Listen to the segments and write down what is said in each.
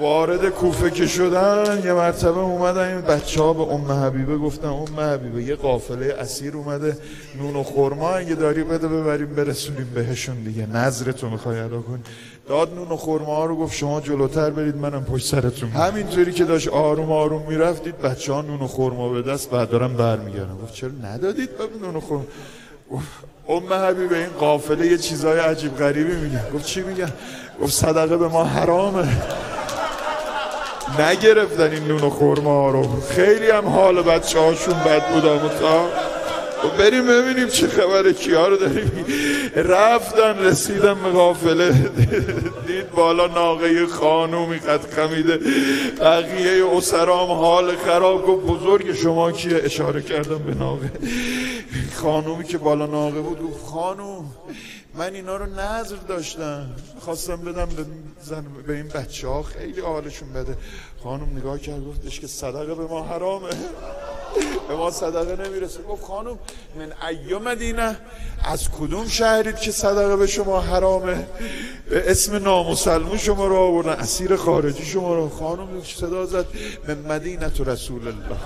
وارد کوفه که شدن یه مرتبه اومدن این بچه ها به ام حبیبه گفتن ام حبیبه یه قافله اسیر اومده نون و خورما اگه داری بده ببریم برسونیم بهشون دیگه. نظرتو می‌خوای ادا کنی داد نون و خورما ها رو گفت شما جلوتر برید منم پشت سرتون همینطوری که داشت آروم آروم می‌رفتید بچه ها نون و خورما به دست بعد دارم برمیگردن. گفت چرا ندادید به نون و خورما ام حبیبه این قافله یه چیزای عجیب غریبی میگن گفت چی میگن گفت صدقه به ما حرامه. نگرفتن این نون و خورما رو. خیلی هم حال بچه هاشون بد بود تا بریم ببینیم چه خبره کیا رو داریم. رفتن رسیدن به قافله. دید بالا ناقه خانومی قد خمیده. بقیه اسرام حال خراب گفت بزرگ شما کیه؟ اشاره کردم به ناقه. خانومی که بالا ناقه بود گفت خانوم من اینا رو نظر داشتم. خواستم بدم به, زن به این بچه ها خیلی حالشون بده. خانم نگاه کرد گفتش که صدقه به ما حرامه. به ما صدقه نمی‌رسه. گفت خانم من ایام مدینه از کدوم شهرید که صدقه به شما حرامه؟ به اسم نامسلمون شما رو آوردن اسیر خارجی شما رو. خانم صدا زد من مدینه رسول الله.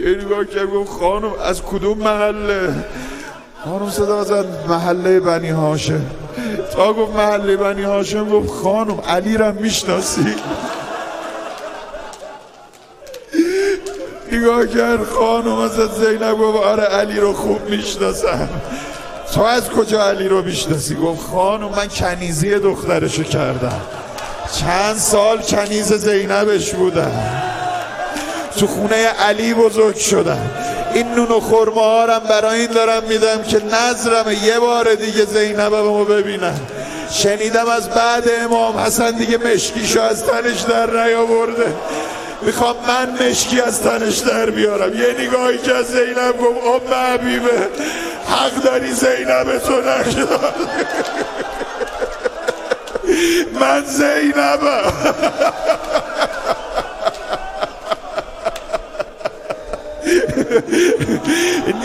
یه نگاه کرد گفت خانم از کدوم محله؟ خانم صدا زد محله بنی هاشم. تا گفت محله بنی هاشم گفت خانم علی را می‌شناسی؟ نگاه کرد خانم از زینب گفت آره علی رو خوب می‌شناسم. تو از کجا علی رو می‌شناسی؟ گفت خانم من کنیزی دخترشو کردم. چند سال کنیز زینبش بودم. تو خونه علی بزرگ شدم. این نون و خورما هارم برای این دارم میدم که نظرم یه بار دیگه زینب رو ببینم. شنیدم از بعد امام حسن دیگه مشکیشو از تنش در نیاورده. می‌خوام من مشکی از تنش در بیارم. یه نگاهی که از زینب گفت ام حبیبه حق داری زینب تو نشد من زینبم.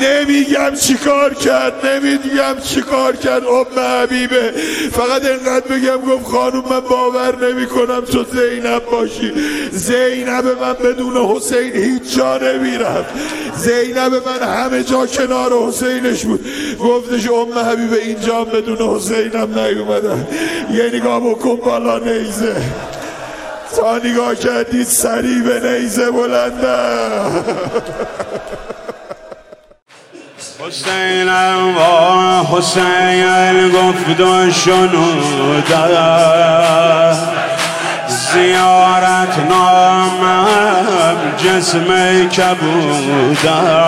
نمیگم چیکار کرد نمیگم چیکار کرد. ام حبیبه. فقط انقدر بگم گفت خانوم من باور نمی کنم تو زینب باشی. زینب من بدون حسین هیچ جا نمیرم زینب من همه جا کنار حسینش بود. گفتش ام حبیبه اینجا بدون حسینم نیومدم یه نگاه بکن بالا نیزه. تا نگاه کردید سری به نیزه بلنده حسینم با حسین گفت و شنوده زیارت نامم جسم کبودم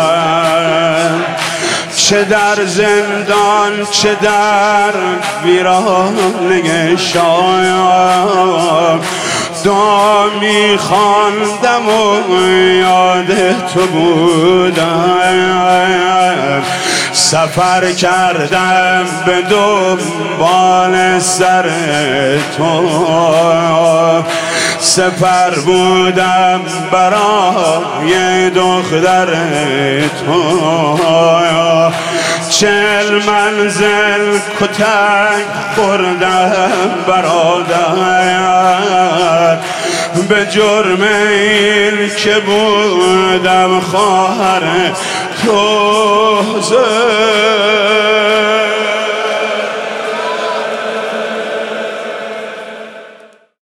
چه در زندان چه در ویرانه شایم دعا میخواندم و یاد تو بودم. سفر کردم به دنبال سر تو. سفر بودم برای دختر تو. چل منزل کتک خوردم برادر. به جرم این که بودم خواهر تو